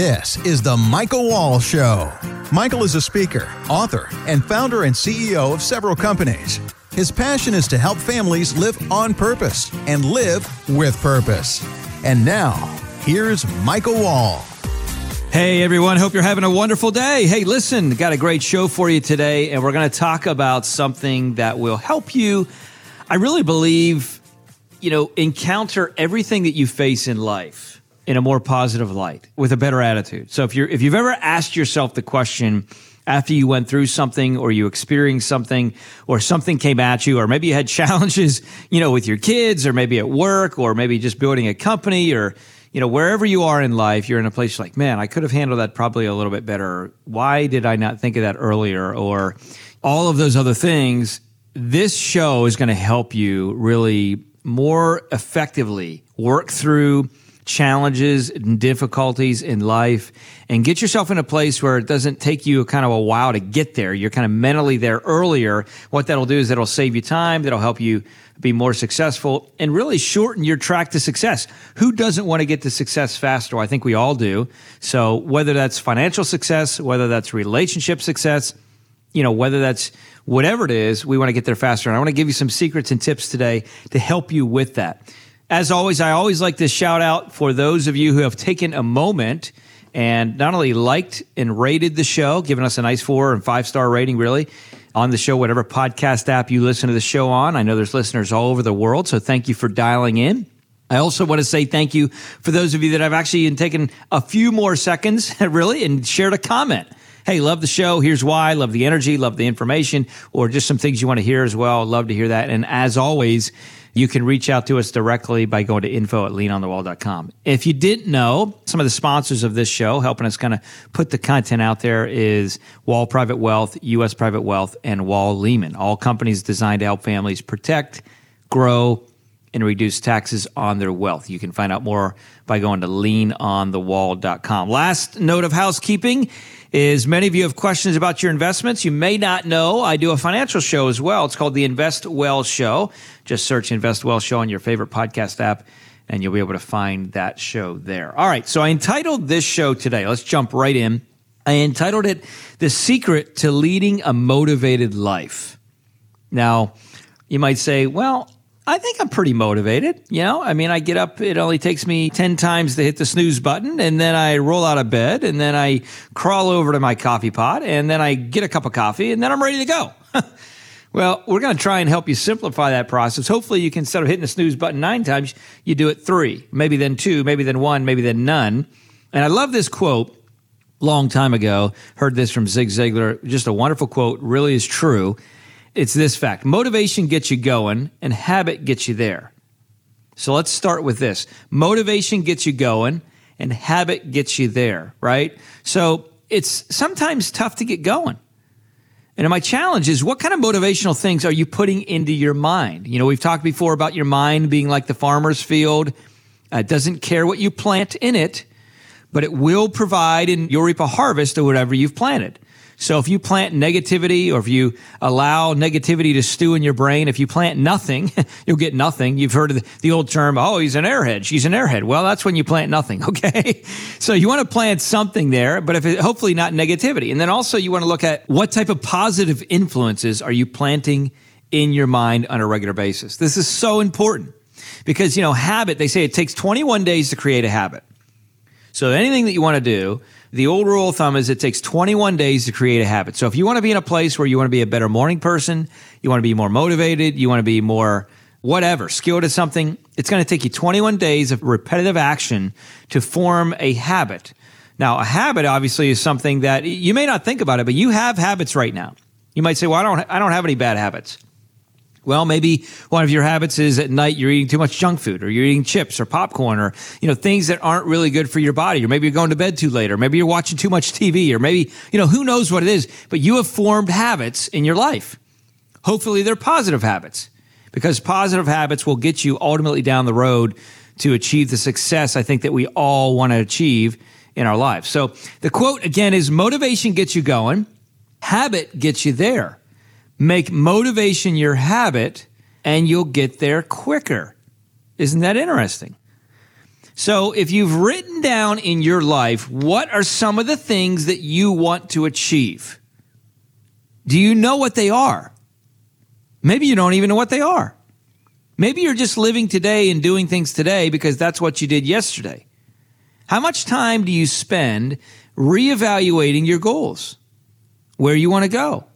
This is The Michael Wall Show. Michael is a speaker, author, and founder and CEO of several companies. His passion is to help families live on purpose and live with purpose. And now, here's Michael Wall. Hey everyone, hope you're having a wonderful day. Hey, listen, got a great show for you today, and we're going to talk about something that will help you. I really believe, you know, encounter everything that you face in life in a more positive light with a better attitude. So if you're if you've ever asked yourself the question after you went through something or you experienced something or something came at you or maybe you had challenges, you know, with your kids or maybe at work or maybe just building a company or you know, wherever you are in life, you're in a place like, man, I could have handled that probably a little bit better. Why did I not think of that earlier? Or all of those other things. This show is going to help you really more effectively work through challenges and difficulties in life and get yourself in a place where it doesn't take you kind of a while to get there. You're kind of mentally there earlier. What that'll do is that'll save you time, that'll help you be more successful and really shorten your track to success. Who doesn't want to get to success faster? I think we all do. So whether that's financial success, whether that's relationship success, you know, whether that's whatever it is, we want to get there faster. And I want to give you some secrets and tips today to help you with that. As always, I always like to shout out for those of you who have taken a moment and not only liked and rated the show, given us a nice four and five star rating, really, on the show, whatever podcast app you listen to the show on. I know there's listeners all over the world, so thank you for dialing in. I also want to say thank you for those of you that have actually taken a few more seconds, really, and shared a comment. Hey, love the show. Here's why. Love the energy, love the information, or just some things you want to hear as well. Love to hear that. And as always, you can reach out to us directly by going to info at leanonthewall.com. If you didn't know, some of the sponsors of this show helping us kind of put the content out there is Wall Private Wealth, US Private Wealth, and Wall Lehman, all companies designed to help families protect, grow, and reduce taxes on their wealth. You can find out more by going to leanonthewall.com. Last note of housekeeping is many of you have questions about your investments. You may not know I do a financial show as well. It's called the Invest Well Show. Just search Invest Well Show on your favorite podcast app and you'll be able to find that show there. All right. So I entitled this show today. Let's jump right in. I entitled it The Secret to Leading a Motivated Life. Now, you might say, well, I think I'm pretty motivated. You know, I mean, I get up, it only takes me 10 times to hit the snooze button, and then I roll out of bed, and then I crawl over to my coffee pot, and then I get a cup of coffee, and then I'm ready to go. well, we're going to try and help you simplify that process. Hopefully, you can, instead of hitting the snooze button nine times, you do it three, maybe then two, maybe then one, maybe then none. And I love this quote long time ago. Heard this from Zig Ziglar. Just a wonderful quote, really is true. It's this fact motivation gets you going, and habit gets you there. So let's start with this motivation gets you going, and habit gets you there, right? So it's sometimes tough to get going. And my challenge is what kind of motivational things are you putting into your mind? You know, we've talked before about your mind being like the farmer's field. Uh, it doesn't care what you plant in it, but it will provide and you'll reap a harvest of whatever you've planted. So if you plant negativity or if you allow negativity to stew in your brain, if you plant nothing, you'll get nothing. You've heard the, the old term, oh, he's an airhead. She's an airhead. Well, that's when you plant nothing. Okay. so you want to plant something there, but if it, hopefully not negativity. And then also you want to look at what type of positive influences are you planting in your mind on a regular basis. This is so important because, you know, habit, they say it takes 21 days to create a habit. So anything that you want to do, the old rule of thumb is it takes 21 days to create a habit. So if you want to be in a place where you want to be a better morning person, you want to be more motivated, you want to be more whatever, skilled at something, it's going to take you 21 days of repetitive action to form a habit. Now, a habit obviously is something that you may not think about it, but you have habits right now. You might say, "Well, I don't I don't have any bad habits." Well, maybe one of your habits is at night you're eating too much junk food or you're eating chips or popcorn or, you know, things that aren't really good for your body. Or maybe you're going to bed too late or maybe you're watching too much TV or maybe, you know, who knows what it is, but you have formed habits in your life. Hopefully they're positive habits because positive habits will get you ultimately down the road to achieve the success I think that we all want to achieve in our lives. So the quote again is motivation gets you going. Habit gets you there. Make motivation your habit and you'll get there quicker. Isn't that interesting? So, if you've written down in your life, what are some of the things that you want to achieve? Do you know what they are? Maybe you don't even know what they are. Maybe you're just living today and doing things today because that's what you did yesterday. How much time do you spend reevaluating your goals? Where you want to go?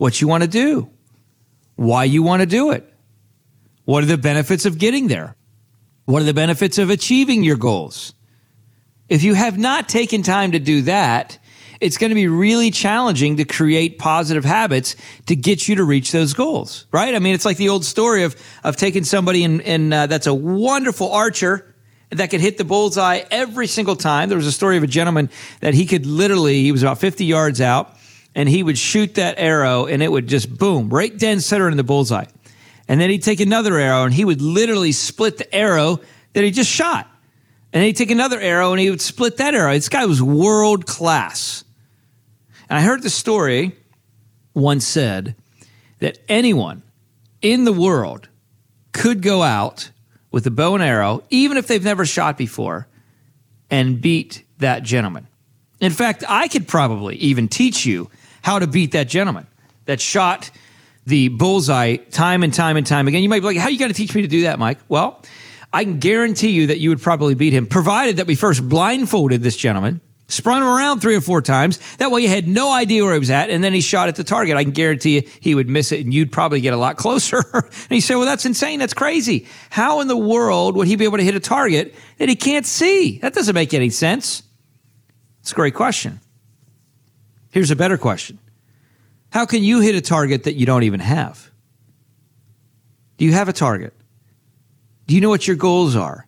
What you want to do? Why you want to do it? What are the benefits of getting there? What are the benefits of achieving your goals? If you have not taken time to do that, it's going to be really challenging to create positive habits to get you to reach those goals, right? I mean, it's like the old story of, of taking somebody and, and uh, that's a wonderful archer that could hit the bullseye every single time. There was a story of a gentleman that he could literally, he was about 50 yards out and he would shoot that arrow and it would just boom, right dead center in the bullseye. And then he'd take another arrow and he would literally split the arrow that he just shot. And then he'd take another arrow and he would split that arrow. This guy was world class. And I heard the story once said that anyone in the world could go out with a bow and arrow, even if they've never shot before, and beat that gentleman. In fact, I could probably even teach you how to beat that gentleman that shot the bullseye time and time and time again. You might be like, how you going to teach me to do that, Mike? Well, I can guarantee you that you would probably beat him, provided that we first blindfolded this gentleman spun him around three or four times. That way you had no idea where he was at. And then he shot at the target. I can guarantee you he would miss it and you'd probably get a lot closer. and he said, well, that's insane. That's crazy. How in the world would he be able to hit a target that he can't see? That doesn't make any sense. It's a great question. Here's a better question. How can you hit a target that you don't even have? Do you have a target? Do you know what your goals are?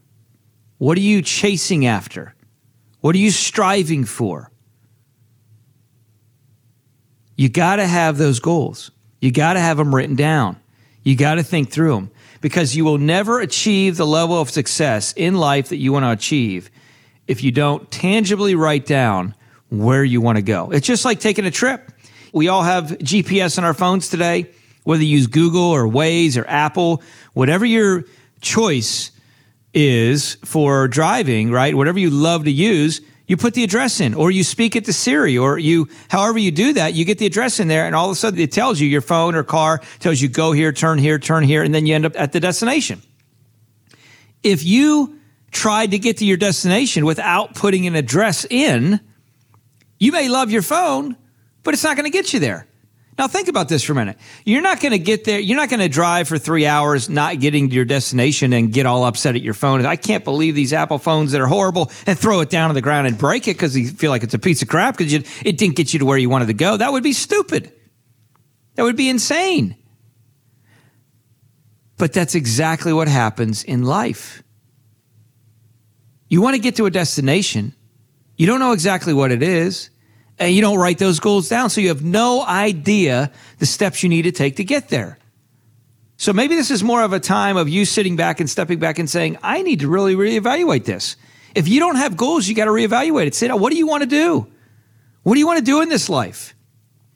What are you chasing after? What are you striving for? You got to have those goals. You got to have them written down. You got to think through them because you will never achieve the level of success in life that you want to achieve if you don't tangibly write down where you want to go. It's just like taking a trip. We all have GPS on our phones today, whether you use Google or Waze or Apple, whatever your choice is for driving, right? Whatever you love to use, you put the address in or you speak it to Siri or you, however you do that, you get the address in there and all of a sudden it tells you your phone or car tells you go here, turn here, turn here, and then you end up at the destination. If you tried to get to your destination without putting an address in, you may love your phone, but it's not going to get you there. Now think about this for a minute. You're not going to get there. You're not going to drive for three hours, not getting to your destination and get all upset at your phone. I can't believe these Apple phones that are horrible and throw it down on the ground and break it because you feel like it's a piece of crap because it didn't get you to where you wanted to go. That would be stupid. That would be insane. But that's exactly what happens in life. You want to get to a destination. You don't know exactly what it is and you don't write those goals down. So you have no idea the steps you need to take to get there. So maybe this is more of a time of you sitting back and stepping back and saying, I need to really reevaluate this. If you don't have goals, you got to reevaluate it. Say, what do you want to do? What do you want to do in this life?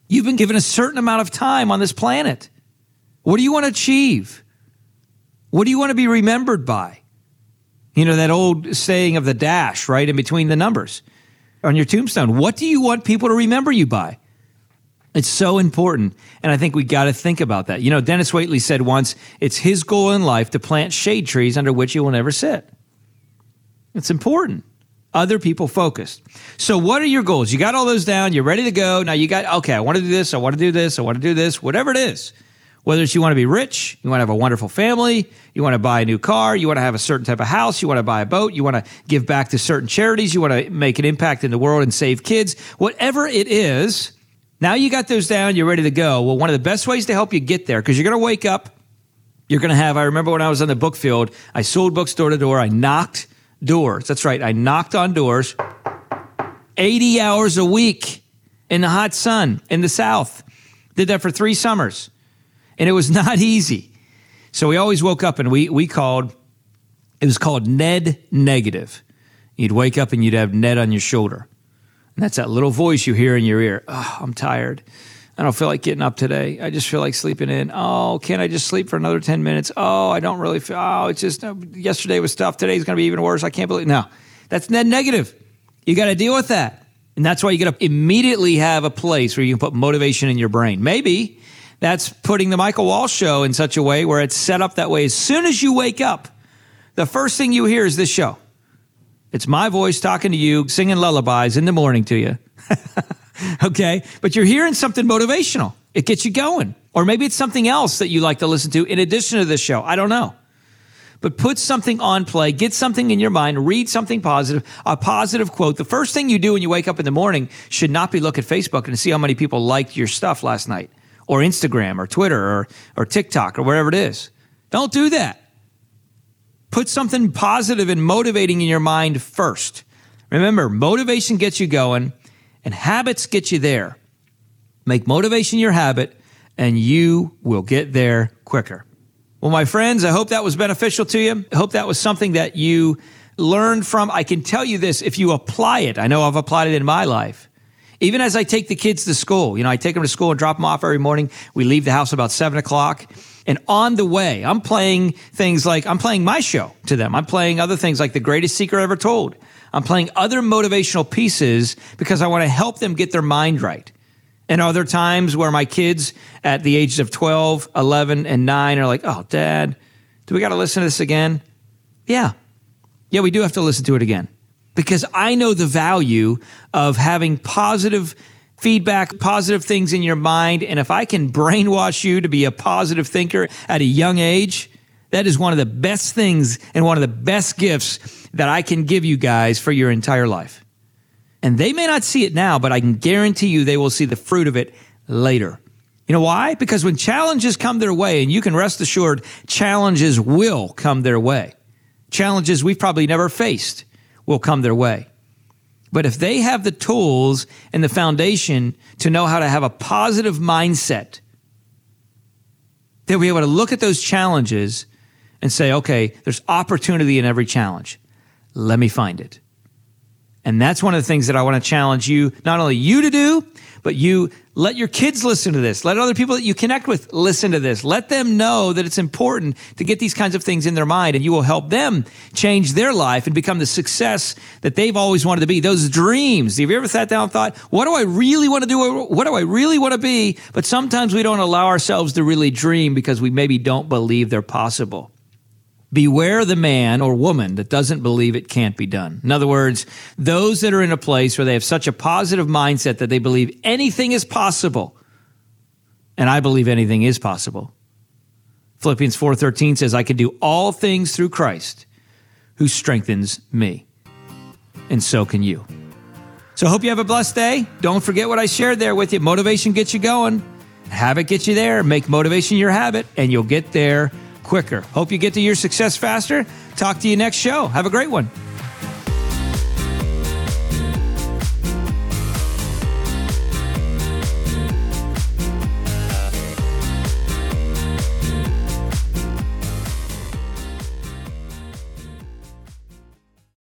You've been given a certain amount of time on this planet. What do you want to achieve? What do you want to be remembered by? You know, that old saying of the dash, right, in between the numbers on your tombstone. What do you want people to remember you by? It's so important. And I think we got to think about that. You know, Dennis Waitley said once, it's his goal in life to plant shade trees under which he will never sit. It's important. Other people focused. So, what are your goals? You got all those down. You're ready to go. Now you got, okay, I want to do this. I want to do this. I want to do this. Whatever it is. Whether it's you want to be rich, you want to have a wonderful family, you want to buy a new car, you want to have a certain type of house, you want to buy a boat, you want to give back to certain charities, you want to make an impact in the world and save kids, whatever it is, now you got those down, you're ready to go. Well, one of the best ways to help you get there, because you're going to wake up, you're going to have, I remember when I was on the book field, I sold books door to door, I knocked doors. That's right, I knocked on doors 80 hours a week in the hot sun in the South. Did that for three summers and it was not easy. So we always woke up and we we called. It was called Ned Negative. You'd wake up and you'd have Ned on your shoulder, and that's that little voice you hear in your ear. Oh, I'm tired. I don't feel like getting up today. I just feel like sleeping in. Oh, can I just sleep for another 10 minutes? Oh, I don't really feel, oh, it's just, yesterday was tough. Today's going to be even worse. I can't believe, no, that's Ned Negative. You got to deal with that. And that's why you got to immediately have a place where you can put motivation in your brain. Maybe that's putting the Michael Wall show in such a way where it's set up that way. As soon as you wake up, the first thing you hear is this show. It's my voice talking to you, singing lullabies in the morning to you. okay? But you're hearing something motivational. It gets you going. Or maybe it's something else that you like to listen to in addition to this show. I don't know. But put something on play, get something in your mind, read something positive, a positive quote. The first thing you do when you wake up in the morning should not be look at Facebook and see how many people liked your stuff last night, or Instagram, or Twitter, or, or TikTok, or whatever it is. Don't do that. Put something positive and motivating in your mind first. Remember, motivation gets you going and habits get you there. Make motivation your habit, and you will get there quicker. Well, my friends, I hope that was beneficial to you. I hope that was something that you learned from. I can tell you this if you apply it, I know I've applied it in my life. Even as I take the kids to school, you know, I take them to school and drop them off every morning. We leave the house about seven o'clock. And on the way, I'm playing things like I'm playing my show to them. I'm playing other things like The Greatest Secret Ever Told. I'm playing other motivational pieces because I want to help them get their mind right. And are there times where my kids at the ages of 12, 11, and 9 are like, oh, dad, do we got to listen to this again? Yeah. Yeah, we do have to listen to it again because I know the value of having positive feedback, positive things in your mind. And if I can brainwash you to be a positive thinker at a young age, that is one of the best things and one of the best gifts that I can give you guys for your entire life. And they may not see it now, but I can guarantee you they will see the fruit of it later. You know why? Because when challenges come their way, and you can rest assured challenges will come their way, challenges we've probably never faced will come their way. But if they have the tools and the foundation to know how to have a positive mindset, they'll be able to look at those challenges and say, okay, there's opportunity in every challenge. Let me find it. And that's one of the things that I want to challenge you, not only you to do, but you let your kids listen to this. Let other people that you connect with listen to this. Let them know that it's important to get these kinds of things in their mind and you will help them change their life and become the success that they've always wanted to be. Those dreams. Have you ever sat down and thought, what do I really want to do? What do I really want to be? But sometimes we don't allow ourselves to really dream because we maybe don't believe they're possible. Beware the man or woman that doesn't believe it can't be done. In other words, those that are in a place where they have such a positive mindset that they believe anything is possible. And I believe anything is possible. Philippians 4:13 says I can do all things through Christ who strengthens me. And so can you. So hope you have a blessed day. Don't forget what I shared there with you. Motivation gets you going. Habit gets you there. Make motivation your habit and you'll get there quicker. Hope you get to your success faster. Talk to you next show. Have a great one.